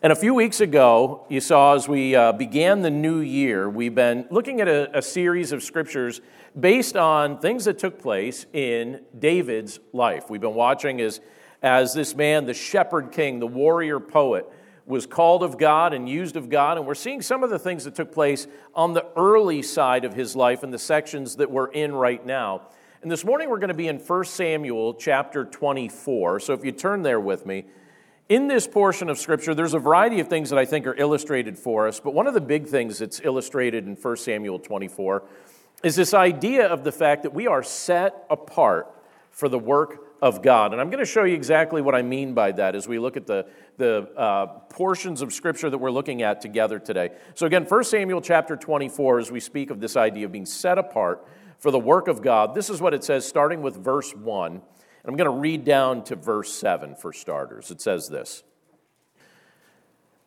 And a few weeks ago, you saw as we uh, began the new year, we've been looking at a, a, series of scriptures based on things that took place in David's life. We've been watching as, as this man, the shepherd king, the warrior poet, was called of God and used of God. And we're seeing some of the things that took place on the early side of his life in the sections that we're in right now. And this morning we're going to be in 1 Samuel chapter 24. So if you turn there with me, in this portion of Scripture, there's a variety of things that I think are illustrated for us, but one of the big things that's illustrated in 1 Samuel 24 is this idea of the fact that we are set apart for the work of God. And I'm going to show you exactly what I mean by that as we look at the, the uh, portions of Scripture that we're looking at together today. So, again, 1 Samuel chapter 24, as we speak of this idea of being set apart for the work of God, this is what it says, starting with verse 1. I'm going to read down to verse 7 for starters. It says this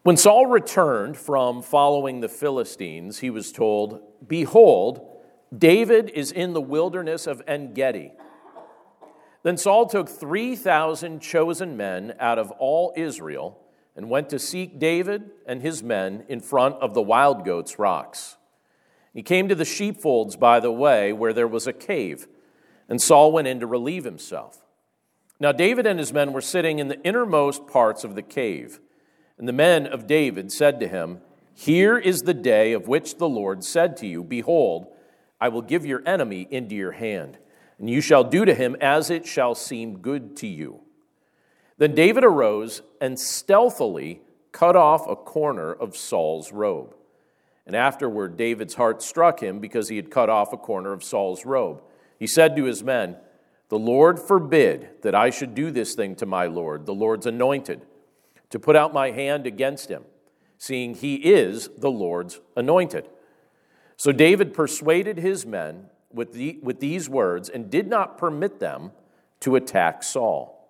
When Saul returned from following the Philistines, he was told, Behold, David is in the wilderness of En Gedi. Then Saul took 3,000 chosen men out of all Israel and went to seek David and his men in front of the wild goats' rocks. He came to the sheepfolds by the way where there was a cave, and Saul went in to relieve himself. Now, David and his men were sitting in the innermost parts of the cave. And the men of David said to him, Here is the day of which the Lord said to you, Behold, I will give your enemy into your hand, and you shall do to him as it shall seem good to you. Then David arose and stealthily cut off a corner of Saul's robe. And afterward, David's heart struck him because he had cut off a corner of Saul's robe. He said to his men, the Lord forbid that I should do this thing to my Lord, the Lord's anointed, to put out my hand against him, seeing he is the Lord's anointed. So David persuaded his men with, the, with these words and did not permit them to attack Saul.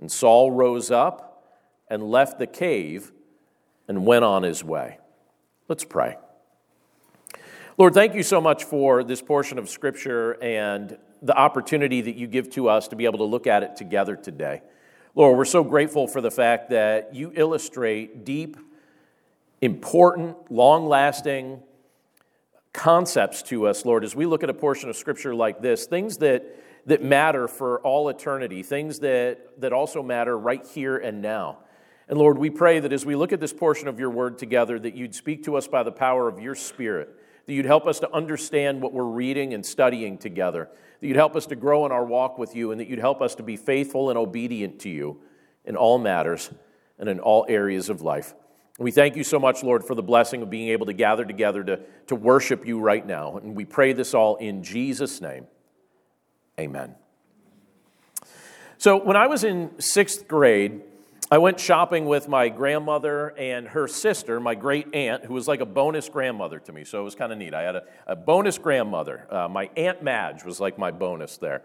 And Saul rose up and left the cave and went on his way. Let's pray. Lord, thank you so much for this portion of Scripture and the opportunity that you give to us to be able to look at it together today. Lord, we're so grateful for the fact that you illustrate deep, important, long lasting concepts to us, Lord, as we look at a portion of Scripture like this, things that, that matter for all eternity, things that, that also matter right here and now. And Lord, we pray that as we look at this portion of your word together, that you'd speak to us by the power of your Spirit, that you'd help us to understand what we're reading and studying together, that you'd help us to grow in our walk with you, and that you'd help us to be faithful and obedient to you in all matters and in all areas of life. We thank you so much, Lord, for the blessing of being able to gather together to, to worship you right now. And we pray this all in Jesus' name. Amen. So, when I was in sixth grade, I went shopping with my grandmother and her sister, my great aunt, who was like a bonus grandmother to me. So it was kind of neat. I had a, a bonus grandmother. Uh, my Aunt Madge was like my bonus there.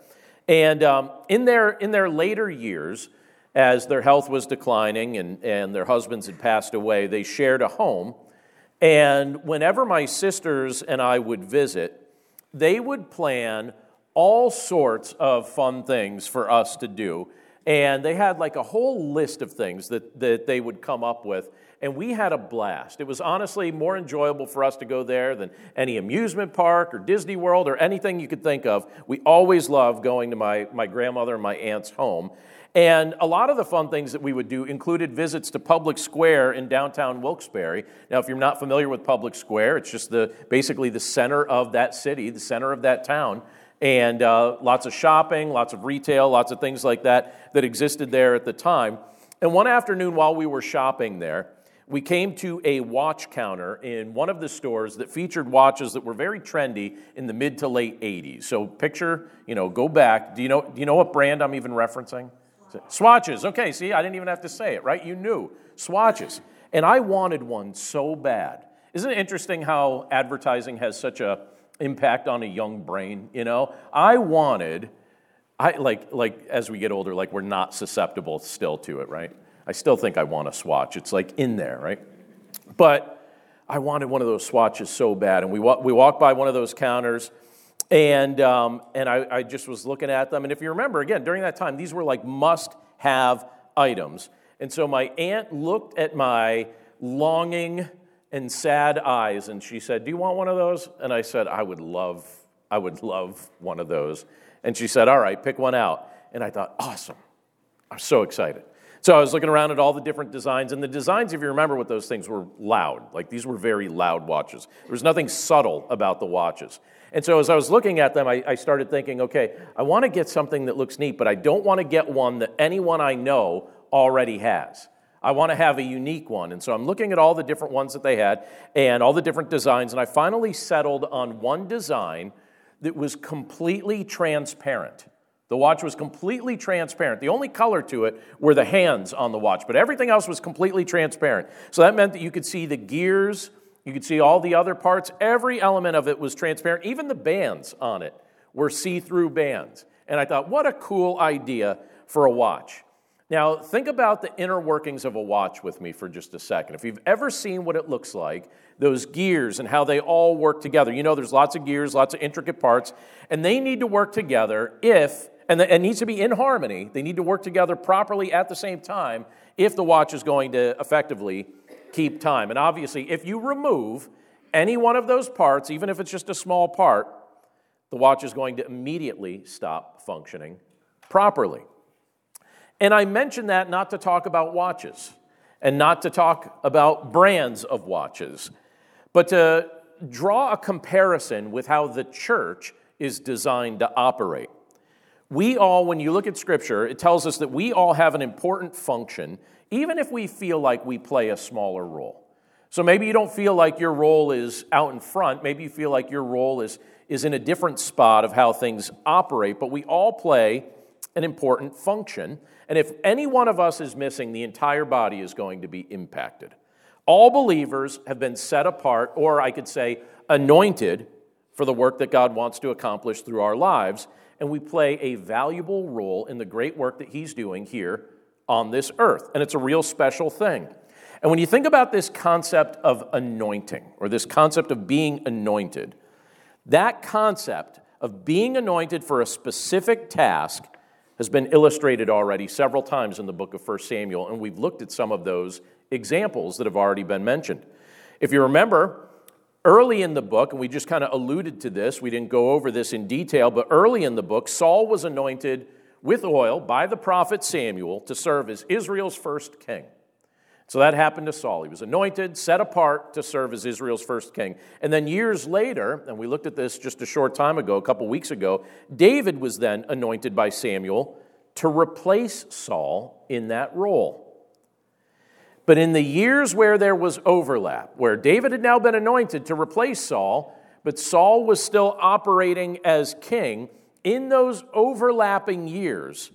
And um, in, their, in their later years, as their health was declining and, and their husbands had passed away, they shared a home. And whenever my sisters and I would visit, they would plan all sorts of fun things for us to do and they had like a whole list of things that, that they would come up with. And we had a blast. It was honestly more enjoyable for us to go there than any amusement park or Disney World or anything you could think of. We always loved going to my, my grandmother and my aunt's home. And a lot of the fun things that we would do included visits to Public Square in downtown Wilkes-Barre. Now, if you're not familiar with Public Square, it's just the basically the center of that city, the center of that town and uh, lots of shopping, lots of retail, lots of things like that that existed there at the time. And one afternoon while we were shopping there, we came to a watch counter in one of the stores that featured watches that were very trendy in the mid to late 80s. So picture, you know, go back. Do you know, do you know what brand I'm even referencing? Swatches. Okay, see, I didn't even have to say it, right? You knew. Swatches. And I wanted one so bad. Isn't it interesting how advertising has such a impact on a young brain, you know? I wanted, I like, like as we get older, like we're not susceptible still to it, right? I still think I want a swatch. It's like in there, right? But I wanted one of those swatches so bad. And we, wa- we walked by one of those counters, and, um, and I, I just was looking at them. And if you remember, again, during that time, these were like must have items. And so my aunt looked at my longing and sad eyes and she said, Do you want one of those? And I said, I would love, I would love one of those. And she said, All right, pick one out. And I thought, Awesome. I'm so excited. So I was looking around at all the different designs, and the designs, if you remember what those things were loud. Like these were very loud watches. There was nothing subtle about the watches. And so as I was looking at them, I, I started thinking, okay, I want to get something that looks neat, but I don't want to get one that anyone I know already has. I want to have a unique one. And so I'm looking at all the different ones that they had and all the different designs, and I finally settled on one design that was completely transparent. The watch was completely transparent. The only color to it were the hands on the watch, but everything else was completely transparent. So that meant that you could see the gears, you could see all the other parts. Every element of it was transparent. Even the bands on it were see through bands. And I thought, what a cool idea for a watch. Now, think about the inner workings of a watch with me for just a second. If you've ever seen what it looks like, those gears and how they all work together, you know there's lots of gears, lots of intricate parts, and they need to work together if, and it needs to be in harmony, they need to work together properly at the same time if the watch is going to effectively keep time. And obviously, if you remove any one of those parts, even if it's just a small part, the watch is going to immediately stop functioning properly. And I mention that not to talk about watches and not to talk about brands of watches, but to draw a comparison with how the church is designed to operate. We all, when you look at Scripture, it tells us that we all have an important function, even if we feel like we play a smaller role. So maybe you don't feel like your role is out in front. Maybe you feel like your role is, is in a different spot of how things operate, but we all play an important function. And if any one of us is missing, the entire body is going to be impacted. All believers have been set apart, or I could say, anointed for the work that God wants to accomplish through our lives. And we play a valuable role in the great work that He's doing here on this earth. And it's a real special thing. And when you think about this concept of anointing, or this concept of being anointed, that concept of being anointed for a specific task has been illustrated already several times in the book of 1 Samuel, and we've looked at some of those examples that have already been mentioned. If you remember, early in the book, and we just kind of alluded to this, we didn't go over this in detail, but early in the book, Saul was anointed with oil by the prophet Samuel to serve as Israel's first king. So that happened to Saul. He was anointed, set apart to serve as Israel's first king. And then years later, and we looked at this just a short time ago, a couple weeks ago, David was then anointed by Samuel to replace Saul in that role. But in the years where there was overlap, where David had now been anointed to replace Saul, but Saul was still operating as king, in those overlapping years,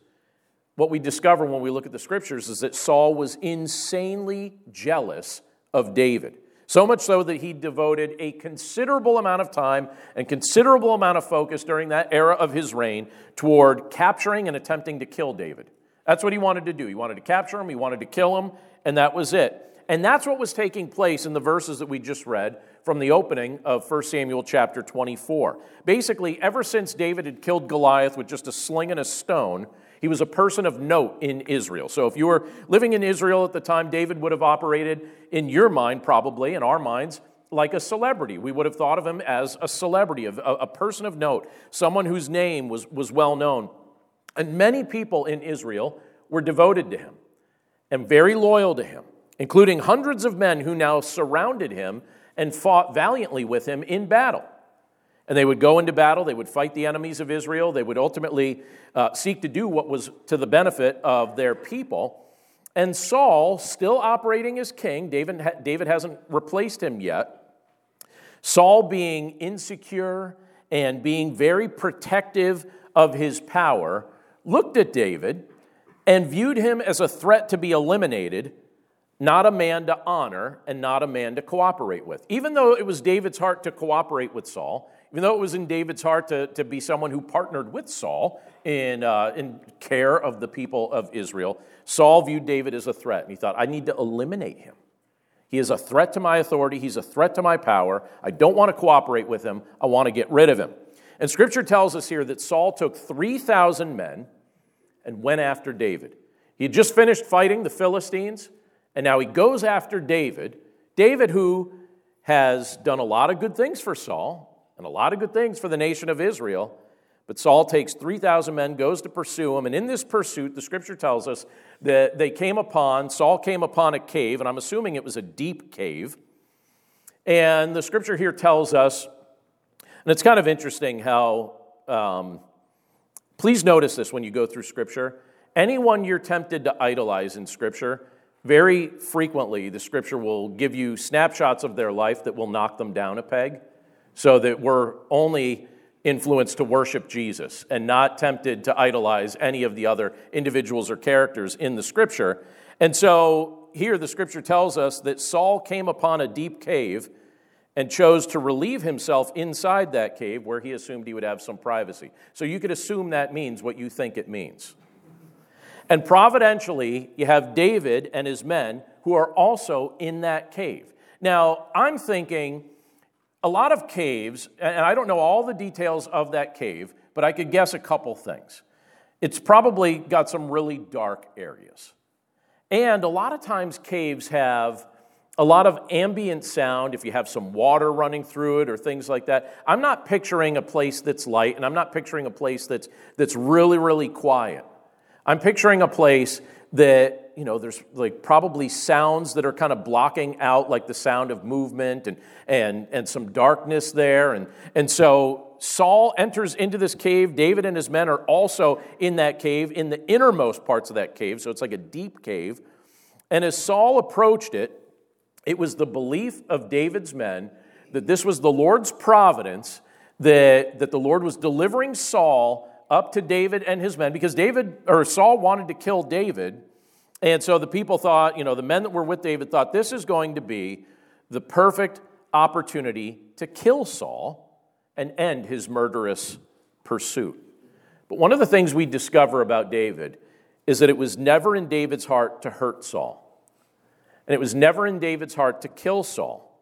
what we discover when we look at the scriptures is that Saul was insanely jealous of David. So much so that he devoted a considerable amount of time and considerable amount of focus during that era of his reign toward capturing and attempting to kill David. That's what he wanted to do. He wanted to capture him, he wanted to kill him, and that was it. And that's what was taking place in the verses that we just read from the opening of 1 Samuel chapter 24. Basically, ever since David had killed Goliath with just a sling and a stone, he was a person of note in Israel. So if you were living in Israel at the time, David would have operated in your mind, probably, in our minds, like a celebrity. We would have thought of him as a celebrity, a, a person of note, someone whose name was, was well known. And many people in Israel were devoted to him and very loyal to him, including hundreds of men who now surrounded him and fought valiantly with him in battle. And they would go into battle, they would fight the enemies of Israel, they would ultimately uh, seek to do what was to the benefit of their people. And Saul, still operating as king, David, David hasn't replaced him yet. Saul, being insecure and being very protective of his power, looked at David and viewed him as a threat to be eliminated not a man to honor and not a man to cooperate with. Even though it was David's heart to cooperate with Saul, even though it was in David's heart to, to be someone who partnered with Saul in, uh, in care of the people of Israel, Saul viewed David as a threat. And he thought, I need to eliminate him. He is a threat to my authority. He's a threat to my power. I don't want to cooperate with him. I want to get rid of him. And scripture tells us here that Saul took 3,000 men and went after David. He had just finished fighting the Philistines, and now he goes after David. David, who has done a lot of good things for Saul and a lot of good things for the nation of Israel. But Saul takes 3,000 men, goes to pursue him, and in this pursuit, the scripture tells us that they came upon, Saul came upon a cave, and I'm assuming it was a deep cave. And the scripture here tells us, and it's kind of interesting how, um, please notice this when you go through scripture. Anyone you're tempted to idolize in scripture, very frequently the scripture will give you snapshots of their life that will knock them down a peg so that we're only influenced to worship Jesus and not tempted to idolize any of the other individuals or characters in the scripture. And so here the scripture tells us that Saul came upon a deep cave and chose to relieve himself inside that cave where he assumed he would have some privacy. So you could assume that means what you think it means. And providentially, you have David and his men who are also in that cave. Now, I'm thinking a lot of caves, and I don't know all the details of that cave, but I could guess a couple things. It's probably got some really dark areas. And a lot of times, caves have a lot of ambient sound if you have some water running through it or things like that. I'm not picturing a place that's light, and I'm not picturing a place that's, that's really, really quiet. I'm picturing a place that you know, there's like probably sounds that are kind of blocking out like the sound of movement and, and, and some darkness there. And, and so Saul enters into this cave. David and his men are also in that cave, in the innermost parts of that cave. So it's like a deep cave. And as Saul approached it, it was the belief of David's men that this was the Lord's providence, that, that the Lord was delivering Saul up to David and his men because David or Saul wanted to kill David and so the people thought, you know, the men that were with David thought this is going to be the perfect opportunity to kill Saul and end his murderous pursuit. But one of the things we discover about David is that it was never in David's heart to hurt Saul. And it was never in David's heart to kill Saul.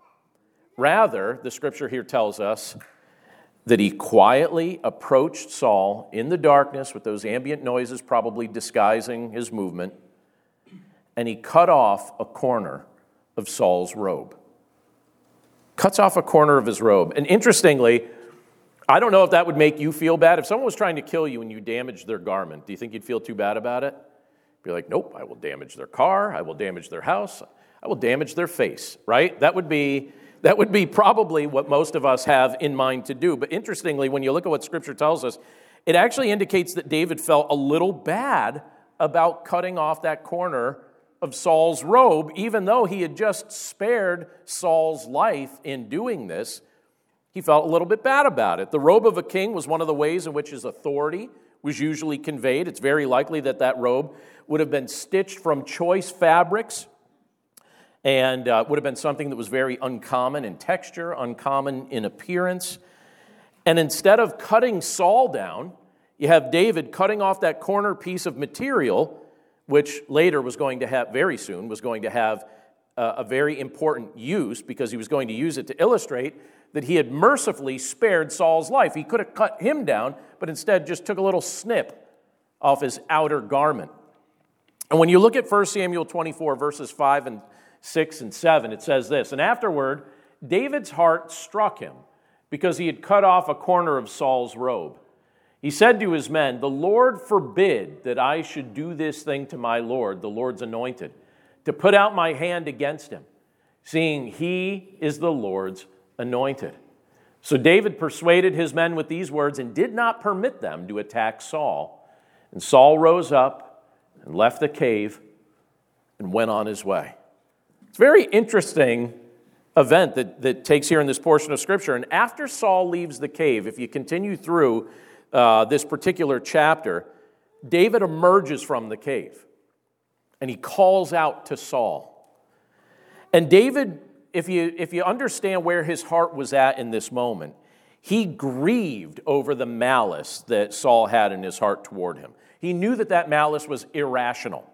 Rather, the scripture here tells us that he quietly approached Saul in the darkness with those ambient noises probably disguising his movement and he cut off a corner of Saul's robe. Cuts off a corner of his robe. And interestingly, I don't know if that would make you feel bad. If someone was trying to kill you and you damaged their garment, do you think you'd feel too bad about it? Be like, nope, I will damage their car, I will damage their house, I will damage their face, right? That would be that would be probably what most of us have in mind to do. But interestingly, when you look at what scripture tells us, it actually indicates that David felt a little bad about cutting off that corner of Saul's robe, even though he had just spared Saul's life in doing this, he felt a little bit bad about it. The robe of a king was one of the ways in which his authority was usually conveyed. It's very likely that that robe would have been stitched from choice fabrics and uh, would have been something that was very uncommon in texture, uncommon in appearance. And instead of cutting Saul down, you have David cutting off that corner piece of material which later was going to have, very soon, was going to have a, a very important use because he was going to use it to illustrate that he had mercifully spared Saul's life. He could have cut him down, but instead just took a little snip off his outer garment. And when you look at 1 Samuel 24, verses 5 and 6 and 7, it says this And afterward, David's heart struck him because he had cut off a corner of Saul's robe. He said to his men, The Lord forbid that I should do this thing to my Lord, the Lord's anointed, to put out my hand against him, seeing he is the Lord's anointed. So David persuaded his men with these words and did not permit them to attack Saul. And Saul rose up and left the cave and went on his way. It's a very interesting event that, that takes here in this portion of Scripture. And after Saul leaves the cave, if you continue through, uh, this particular chapter, David emerges from the cave and he calls out to Saul. And David, if you, if you understand where his heart was at in this moment, he grieved over the malice that Saul had in his heart toward him. He knew that that malice was irrational.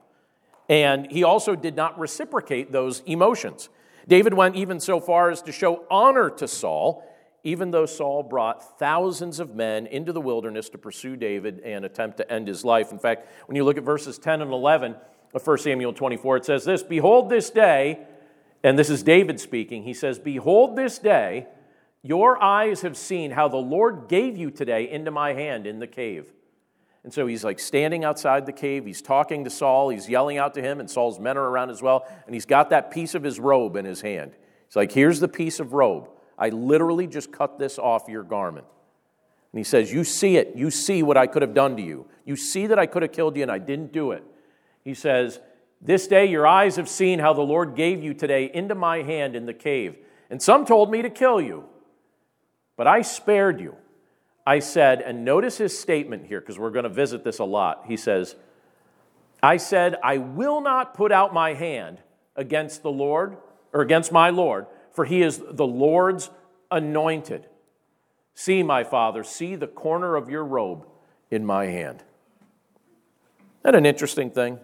And he also did not reciprocate those emotions. David went even so far as to show honor to Saul even though Saul brought thousands of men into the wilderness to pursue David and attempt to end his life. In fact, when you look at verses 10 and 11 of 1 Samuel 24, it says this Behold, this day, and this is David speaking, he says, Behold, this day, your eyes have seen how the Lord gave you today into my hand in the cave. And so he's like standing outside the cave. He's talking to Saul. He's yelling out to him, and Saul's men are around as well. And he's got that piece of his robe in his hand. He's like, Here's the piece of robe. I literally just cut this off your garment. And he says, You see it. You see what I could have done to you. You see that I could have killed you, and I didn't do it. He says, This day your eyes have seen how the Lord gave you today into my hand in the cave. And some told me to kill you, but I spared you. I said, and notice his statement here because we're going to visit this a lot. He says, I said, I will not put out my hand against the Lord or against my Lord, for he is the Lord's anointed. See, my father, see the corner of your robe in my hand. Isn't that an interesting thing?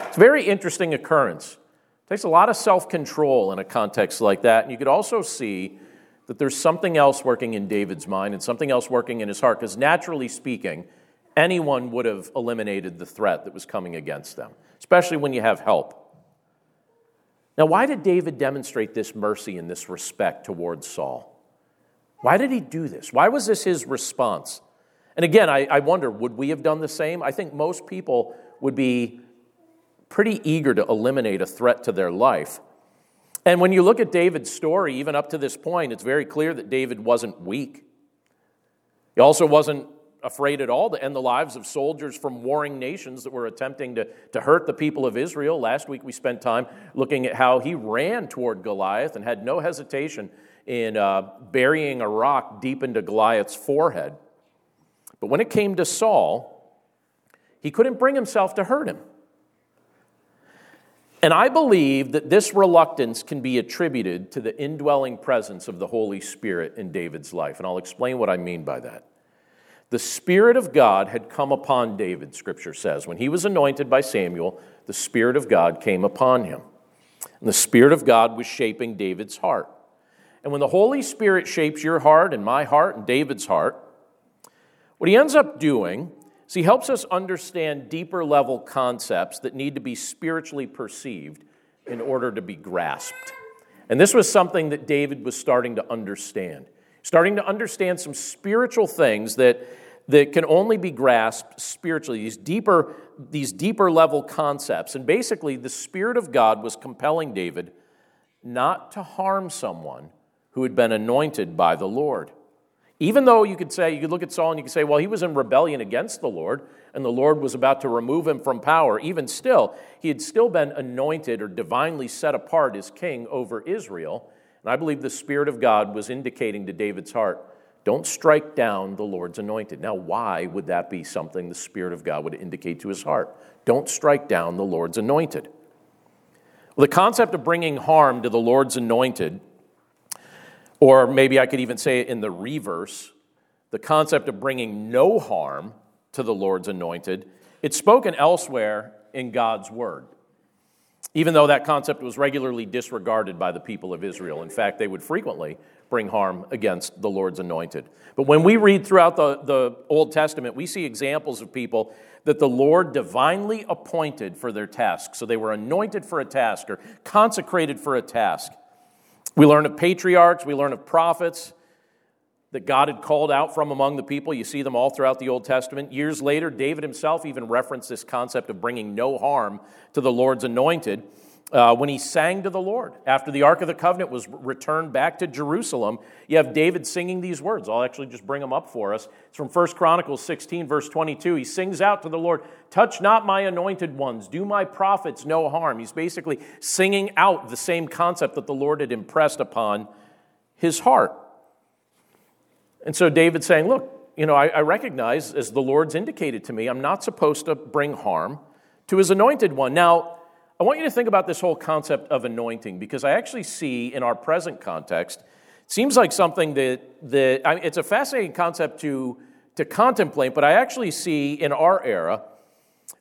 It's a very interesting occurrence. It takes a lot of self control in a context like that. And you could also see that there's something else working in David's mind and something else working in his heart, because naturally speaking, anyone would have eliminated the threat that was coming against them, especially when you have help. Now, why did David demonstrate this mercy and this respect towards Saul? Why did he do this? Why was this his response? And again, I, I wonder would we have done the same? I think most people would be pretty eager to eliminate a threat to their life. And when you look at David's story, even up to this point, it's very clear that David wasn't weak. He also wasn't afraid at all to end the lives of soldiers from warring nations that were attempting to, to hurt the people of Israel. Last week we spent time looking at how he ran toward Goliath and had no hesitation in uh, burying a rock deep into Goliath's forehead. But when it came to Saul, he couldn't bring himself to hurt him. And I believe that this reluctance can be attributed to the indwelling presence of the Holy Spirit in David's life. And I'll explain what I mean by that. The Spirit of God had come upon David, Scripture says. When he was anointed by Samuel, the Spirit of God came upon him. And the Spirit of God was shaping David's heart. And when the Holy Spirit shapes your heart and my heart and David's heart, what he ends up doing so he helps us understand deeper level concepts that need to be spiritually perceived in order to be grasped. And this was something that David was starting to understand, starting to understand some spiritual things that, that can only be grasped spiritually, these deeper, these deeper level concepts. And basically, the Spirit of God was compelling David not to harm someone who had been anointed by the Lord. Even though you could say, you could look at Saul and you could say, well, he was in rebellion against the Lord, and the Lord was about to remove him from power. Even still, he had still been anointed or divinely set apart as king over Israel. And I believe the Spirit of God was indicating to David's heart, don't strike down the Lord's anointed. Now, why would that be something the Spirit of God would indicate to his heart? Don't strike down the Lord's anointed. Well, the concept of bringing harm to the Lord's anointed or maybe I could even say it in the reverse the concept of bringing no harm to the Lord's anointed. It's spoken elsewhere in God's word, even though that concept was regularly disregarded by the people of Israel. In fact, they would frequently bring harm against the Lord's anointed. But when we read throughout the, the Old Testament, we see examples of people that the Lord divinely appointed for their task. So they were anointed for a task or consecrated for a task. We learn of patriarchs, we learn of prophets that God had called out from among the people. You see them all throughout the Old Testament. Years later, David himself even referenced this concept of bringing no harm to the Lord's anointed uh, when he sang to the Lord. After the Ark of the Covenant was returned back to Jerusalem, you have David singing these words. I'll actually just bring them up for us. It's from 1 Chronicles 16, verse 22. He sings out to the Lord, Touch not my anointed ones, do my prophets no harm. He's basically singing out the same concept that the Lord had impressed upon his heart. And so David's saying, Look, you know, I, I recognize, as the Lord's indicated to me, I'm not supposed to bring harm to his anointed one. Now, I want you to think about this whole concept of anointing because I actually see in our present context, it seems like something that, that I mean, it's a fascinating concept to, to contemplate, but I actually see in our era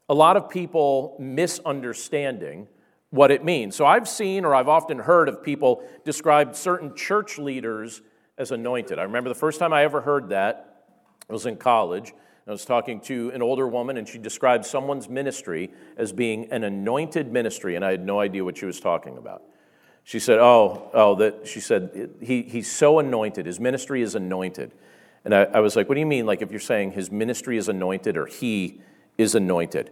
a lot of people misunderstanding what it means. So I've seen or I've often heard of people describe certain church leaders as anointed. I remember the first time I ever heard that was in college. I was talking to an older woman, and she described someone's ministry as being an anointed ministry, and I had no idea what she was talking about. She said, "Oh, oh," that she said he, he's so anointed. His ministry is anointed, and I, I was like, "What do you mean? Like if you're saying his ministry is anointed or he is anointed?"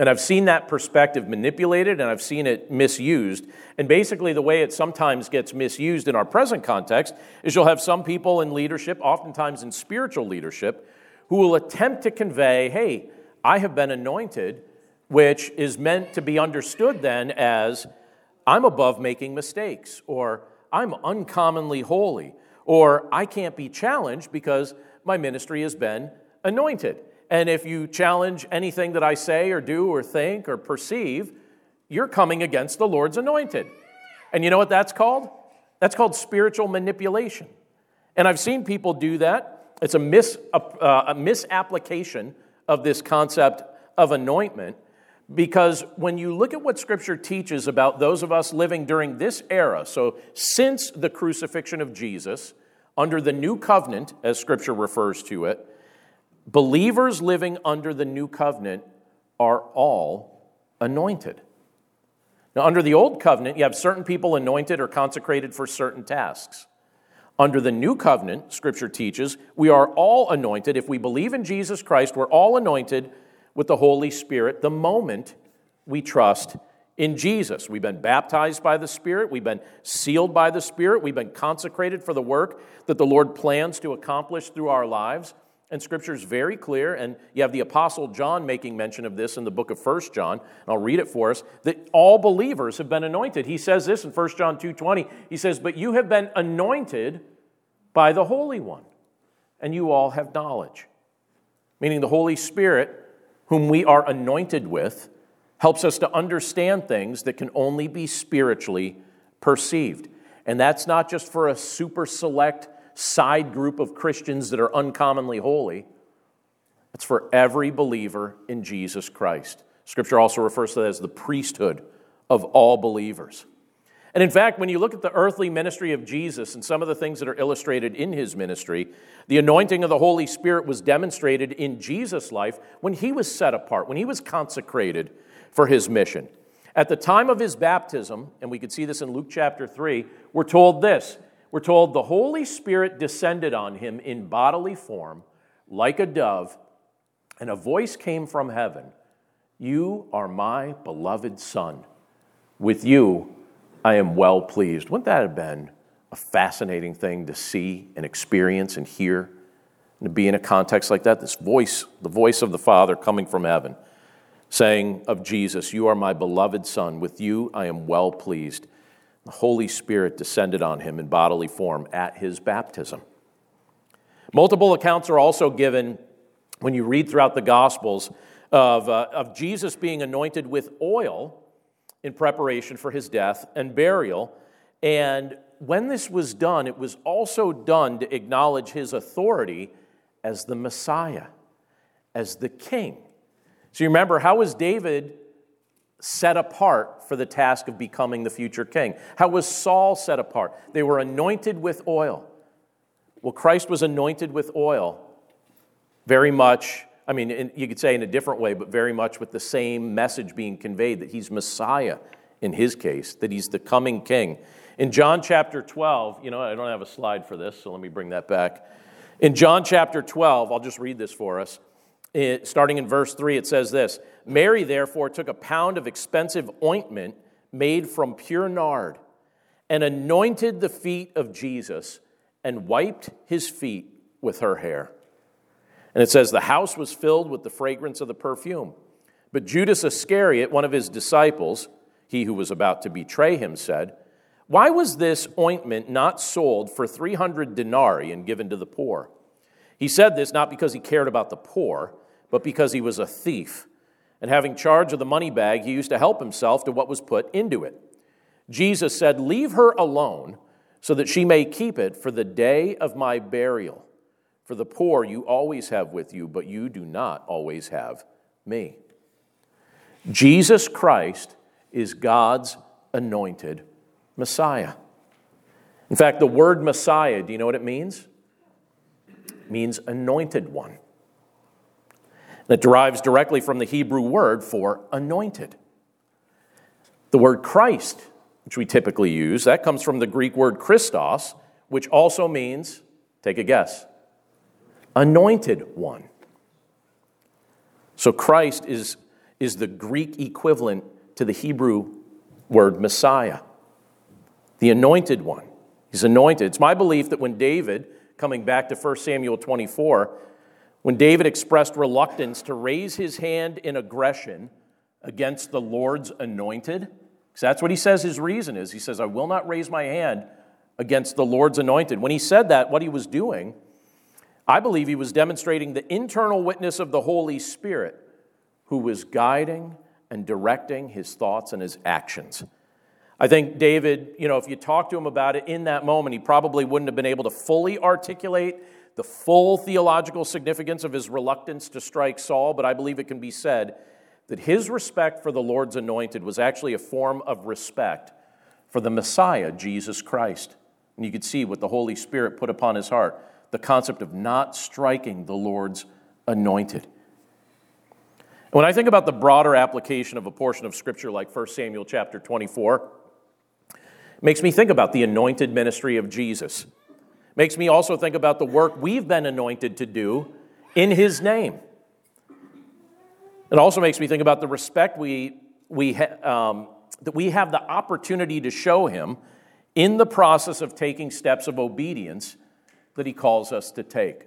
And I've seen that perspective manipulated and I've seen it misused. And basically, the way it sometimes gets misused in our present context is you'll have some people in leadership, oftentimes in spiritual leadership, who will attempt to convey, hey, I have been anointed, which is meant to be understood then as I'm above making mistakes, or I'm uncommonly holy, or I can't be challenged because my ministry has been anointed. And if you challenge anything that I say or do or think or perceive, you're coming against the Lord's anointed. And you know what that's called? That's called spiritual manipulation. And I've seen people do that. It's a, mis, uh, a misapplication of this concept of anointment because when you look at what Scripture teaches about those of us living during this era, so since the crucifixion of Jesus, under the new covenant, as Scripture refers to it, Believers living under the new covenant are all anointed. Now, under the old covenant, you have certain people anointed or consecrated for certain tasks. Under the new covenant, Scripture teaches, we are all anointed. If we believe in Jesus Christ, we're all anointed with the Holy Spirit the moment we trust in Jesus. We've been baptized by the Spirit, we've been sealed by the Spirit, we've been consecrated for the work that the Lord plans to accomplish through our lives. And scripture is very clear, and you have the Apostle John making mention of this in the book of First John, and I'll read it for us, that all believers have been anointed. He says this in First John 2.20. He says, But you have been anointed by the Holy One, and you all have knowledge. Meaning the Holy Spirit, whom we are anointed with, helps us to understand things that can only be spiritually perceived. And that's not just for a super select side group of Christians that are uncommonly holy. It's for every believer in Jesus Christ. Scripture also refers to that as the priesthood of all believers. And in fact, when you look at the earthly ministry of Jesus and some of the things that are illustrated in his ministry, the anointing of the Holy Spirit was demonstrated in Jesus' life when he was set apart, when he was consecrated for his mission. At the time of his baptism, and we could see this in Luke chapter 3, we're told this we're told the Holy Spirit descended on him in bodily form like a dove, and a voice came from heaven You are my beloved Son. With you I am well pleased. Wouldn't that have been a fascinating thing to see and experience and hear? And to be in a context like that, this voice, the voice of the Father coming from heaven, saying of Jesus, You are my beloved Son. With you I am well pleased. The Holy Spirit descended on him in bodily form at his baptism. Multiple accounts are also given when you read throughout the Gospels of, uh, of Jesus being anointed with oil in preparation for his death and burial. And when this was done, it was also done to acknowledge his authority as the Messiah, as the king. So you remember, how was David set apart for the task of becoming the future king? How was Saul set apart? They were anointed with oil. Well, Christ was anointed with oil very much, I mean, in, you could say in a different way, but very much with the same message being conveyed that he's Messiah in his case, that he's the coming king. In John chapter 12, you know, I don't have a slide for this, so let me bring that back. In John chapter 12, I'll just read this for us. It, starting in verse 3, it says this Mary, therefore, took a pound of expensive ointment made from pure nard and anointed the feet of Jesus and wiped his feet with her hair. And it says, The house was filled with the fragrance of the perfume. But Judas Iscariot, one of his disciples, he who was about to betray him, said, Why was this ointment not sold for 300 denarii and given to the poor? He said this not because he cared about the poor, but because he was a thief. And having charge of the money bag, he used to help himself to what was put into it. Jesus said, Leave her alone, so that she may keep it for the day of my burial. For the poor you always have with you, but you do not always have me. Jesus Christ is God's anointed Messiah. In fact, the word Messiah, do you know what it means? Means anointed one. That derives directly from the Hebrew word for anointed. The word Christ, which we typically use, that comes from the Greek word Christos, which also means, take a guess, anointed one. So Christ is, is the Greek equivalent to the Hebrew word Messiah, the anointed one. He's anointed. It's my belief that when David, coming back to 1 Samuel 24, when David expressed reluctance to raise his hand in aggression against the Lord's anointed, because that's what he says his reason is. He says, I will not raise my hand against the Lord's anointed. When he said that, what he was doing, I believe he was demonstrating the internal witness of the Holy Spirit who was guiding and directing his thoughts and his actions. I think David, you know, if you talk to him about it in that moment, he probably wouldn't have been able to fully articulate the full theological significance of his reluctance to strike Saul, but I believe it can be said that his respect for the Lord's anointed was actually a form of respect for the Messiah, Jesus Christ. And you could see what the Holy Spirit put upon his heart the concept of not striking the Lord's anointed. When I think about the broader application of a portion of Scripture like 1 Samuel chapter 24, it makes me think about the anointed ministry of Jesus. Makes me also think about the work we've been anointed to do in his name. It also makes me think about the respect we, we ha- um, that we have the opportunity to show him in the process of taking steps of obedience that he calls us to take.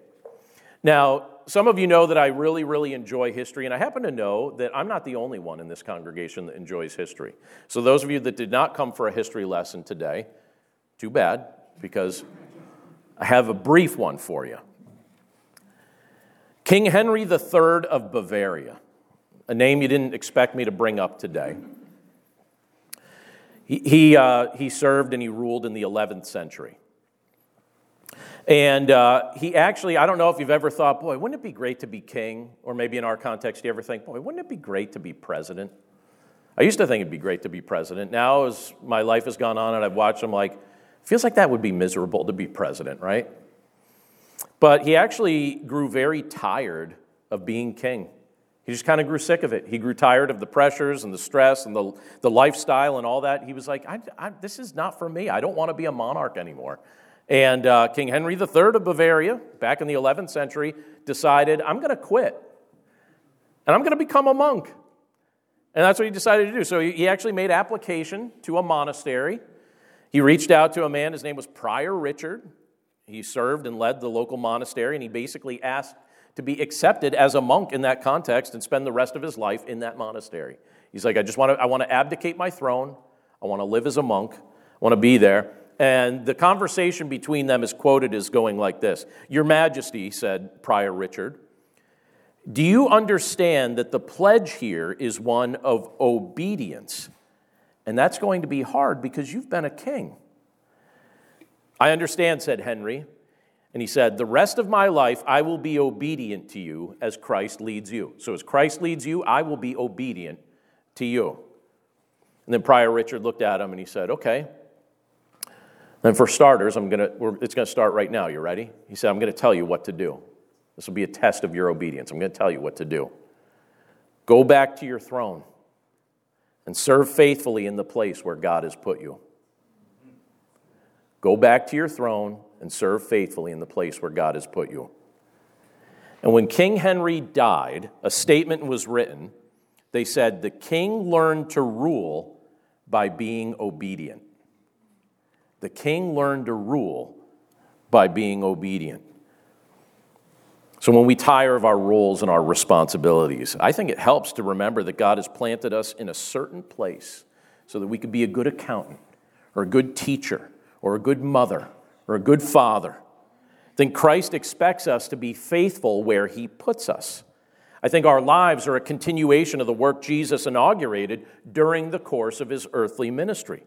Now, some of you know that I really, really enjoy history, and I happen to know that I'm not the only one in this congregation that enjoys history. So, those of you that did not come for a history lesson today, too bad, because I have a brief one for you. King Henry III of Bavaria, a name you didn't expect me to bring up today. He, he, uh, he served and he ruled in the 11th century. And uh, he actually, I don't know if you've ever thought, boy, wouldn't it be great to be king? Or maybe in our context, you ever think, boy, wouldn't it be great to be president? I used to think it'd be great to be president. Now, as my life has gone on and I've watched, I'm like, feels like that would be miserable to be president, right? But he actually grew very tired of being king. He just kind of grew sick of it. He grew tired of the pressures and the stress and the, the lifestyle and all that. He was like, I, I, This is not for me. I don't want to be a monarch anymore. And uh, King Henry III of Bavaria, back in the 11th century, decided, I'm going to quit and I'm going to become a monk. And that's what he decided to do. So he actually made application to a monastery. He reached out to a man, his name was Prior Richard. He served and led the local monastery, and he basically asked to be accepted as a monk in that context and spend the rest of his life in that monastery. He's like, I just want to, I want to abdicate my throne. I want to live as a monk. I want to be there. And the conversation between them is quoted as going like this Your Majesty, said Prior Richard, do you understand that the pledge here is one of obedience? And that's going to be hard because you've been a king. I understand, said Henry. And he said, The rest of my life I will be obedient to you as Christ leads you. So as Christ leads you, I will be obedient to you. And then Prior Richard looked at him and he said, Okay, then, for starters, I'm gonna, it's going to start right now. You ready? He said, I'm going to tell you what to do. This will be a test of your obedience. I'm going to tell you what to do. Go back to your throne and serve faithfully in the place where God has put you. Go back to your throne and serve faithfully in the place where God has put you. And when King Henry died, a statement was written. They said, The king learned to rule by being obedient. The king learned to rule by being obedient. So when we tire of our roles and our responsibilities, I think it helps to remember that God has planted us in a certain place so that we could be a good accountant or a good teacher or a good mother or a good father. Then Christ expects us to be faithful where he puts us. I think our lives are a continuation of the work Jesus inaugurated during the course of his earthly ministry.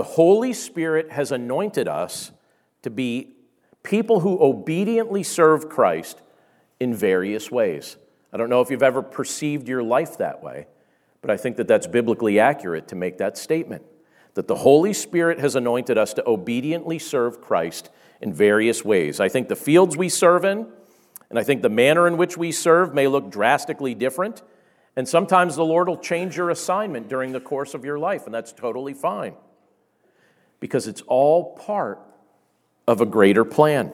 The Holy Spirit has anointed us to be people who obediently serve Christ in various ways. I don't know if you've ever perceived your life that way, But I think that that's biblically accurate to make that statement that the Holy Spirit has anointed us to obediently serve Christ in various ways. I think the fields we serve in, and I think the manner in which we serve may look drastically different. And sometimes the Lord will change your assignment during the course of your life, and that's totally fine because it's all part of a greater plan.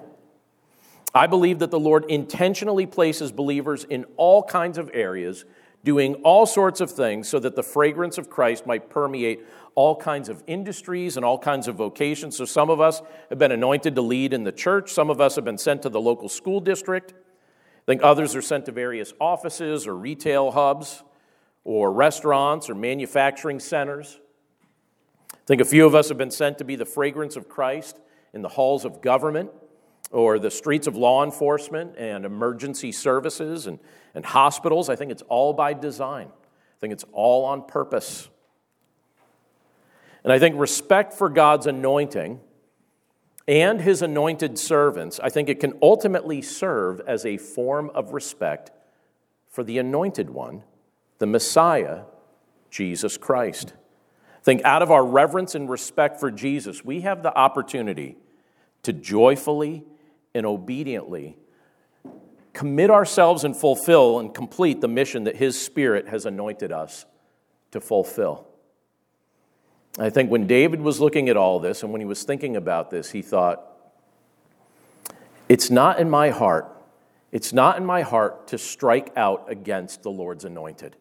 I believe that the Lord intentionally places believers in all kinds of areas, doing all sorts of things so that the fragrance of Christ might permeate all kinds of industries and all kinds of vocations. So some of us have been anointed to lead in the church, some of us have been sent to the local school district. I think others are sent to various offices or retail hubs or restaurants or manufacturing centers. I think a few of us have been sent to be the fragrance of Christ in the halls of government or the streets of law enforcement and emergency services and, and hospitals. I think it's all by design, I think it's all on purpose. And I think respect for God's anointing and his anointed servants, I think it can ultimately serve as a form of respect for the anointed one, the Messiah, Jesus Christ. Think out of our reverence and respect for Jesus, we have the opportunity to joyfully and obediently commit ourselves and fulfill and complete the mission that His Spirit has anointed us to fulfill. I think when David was looking at all this and when he was thinking about this, he thought, it's not in my heart, it's not in my heart to strike out against the Lord's anointed.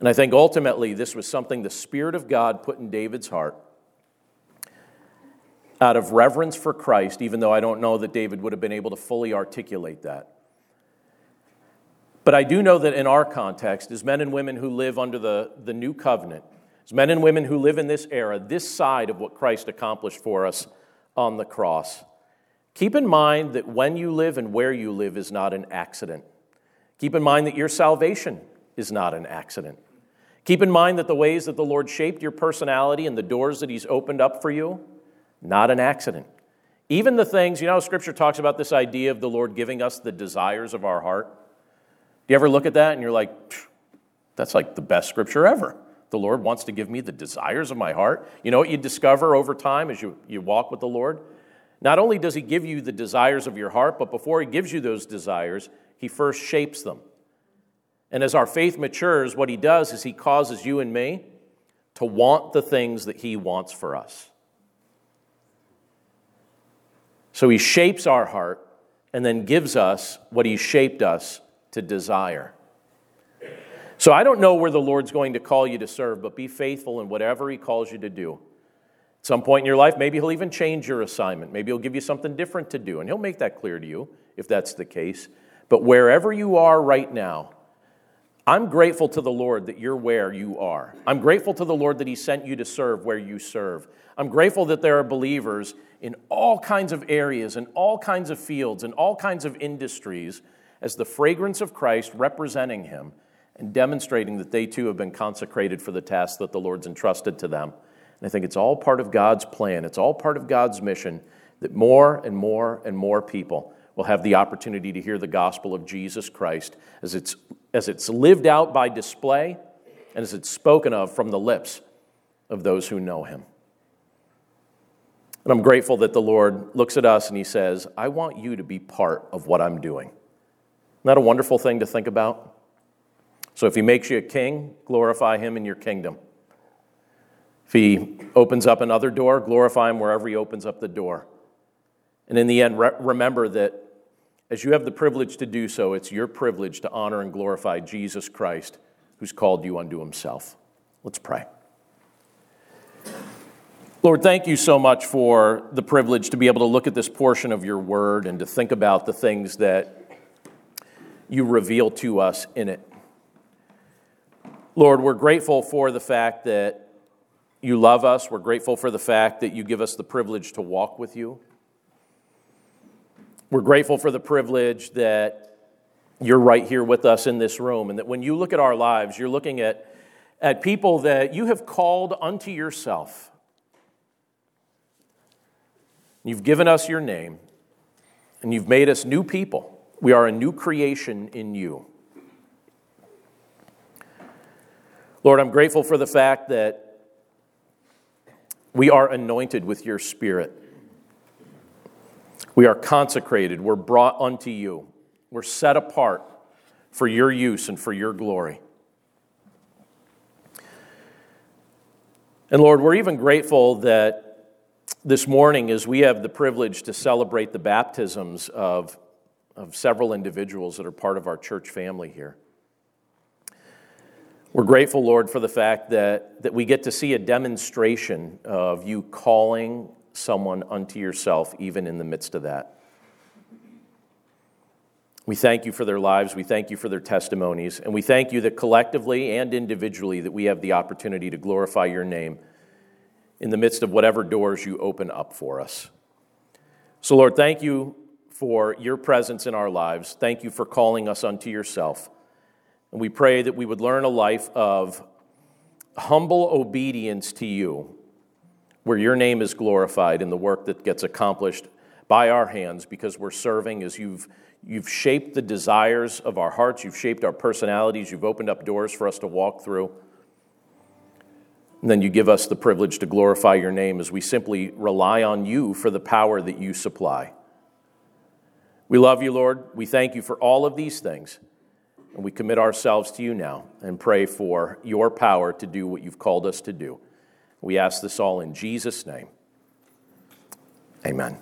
And I think ultimately this was something the Spirit of God put in David's heart out of reverence for Christ, even though I don't know that David would have been able to fully articulate that. But I do know that in our context, as men and women who live under the, the new covenant, as men and women who live in this era, this side of what Christ accomplished for us on the cross, keep in mind that when you live and where you live is not an accident. Keep in mind that your salvation is not an accident. Keep in mind that the ways that the Lord shaped your personality and the doors that He's opened up for you, not an accident. Even the things, you know, Scripture talks about this idea of the Lord giving us the desires of our heart. Do you ever look at that and you're like, that's like the best Scripture ever? The Lord wants to give me the desires of my heart. You know what you discover over time as you, you walk with the Lord? Not only does He give you the desires of your heart, but before He gives you those desires, He first shapes them. And as our faith matures, what He does is He causes you and me to want the things that He wants for us. So He shapes our heart and then gives us what He shaped us to desire. So I don't know where the Lord's going to call you to serve, but be faithful in whatever He calls you to do. At some point in your life, maybe He'll even change your assignment. Maybe He'll give you something different to do, and He'll make that clear to you if that's the case. But wherever you are right now, I'm grateful to the Lord that you're where you are. I'm grateful to the Lord that He sent you to serve where you serve. I'm grateful that there are believers in all kinds of areas, in all kinds of fields, in all kinds of industries as the fragrance of Christ representing Him and demonstrating that they too have been consecrated for the task that the Lord's entrusted to them. And I think it's all part of God's plan, it's all part of God's mission that more and more and more people will have the opportunity to hear the gospel of Jesus Christ as it's, as it's lived out by display and as it's spoken of from the lips of those who know Him. And I'm grateful that the Lord looks at us and He says, I want you to be part of what I'm doing. Isn't that a wonderful thing to think about? So if he makes you a king, glorify him in your kingdom. If he opens up another door, glorify him wherever he opens up the door. And in the end, re- remember that as you have the privilege to do so, it's your privilege to honor and glorify Jesus Christ, who's called you unto himself. Let's pray. Lord, thank you so much for the privilege to be able to look at this portion of your word and to think about the things that you reveal to us in it. Lord, we're grateful for the fact that you love us. We're grateful for the fact that you give us the privilege to walk with you. We're grateful for the privilege that you're right here with us in this room, and that when you look at our lives, you're looking at, at people that you have called unto yourself. You've given us your name, and you've made us new people. We are a new creation in you. Lord, I'm grateful for the fact that we are anointed with your Spirit. We are consecrated. We're brought unto you. We're set apart for your use and for your glory. And Lord, we're even grateful that this morning, as we have the privilege to celebrate the baptisms of, of several individuals that are part of our church family here. We're grateful, Lord, for the fact that, that we get to see a demonstration of you calling someone unto yourself, even in the midst of that. We thank you for their lives. We thank you for their testimonies. And we thank you that collectively and individually that we have the opportunity to glorify your name in the midst of whatever doors you open up for us. So, Lord, thank you for your presence in our lives. Thank you for calling us unto yourself. And we pray that we would learn a life of humble obedience to you, where your name is glorified in the work that gets accomplished by our hands because we're serving as you've, you've shaped the desires of our hearts, you've shaped our personalities, you've opened up doors for us to walk through. And then you give us the privilege to glorify your name as we simply rely on you for the power that you supply. We love you, Lord. We thank you for all of these things. And we commit ourselves to you now and pray for your power to do what you've called us to do. We ask this all in Jesus' name. Amen.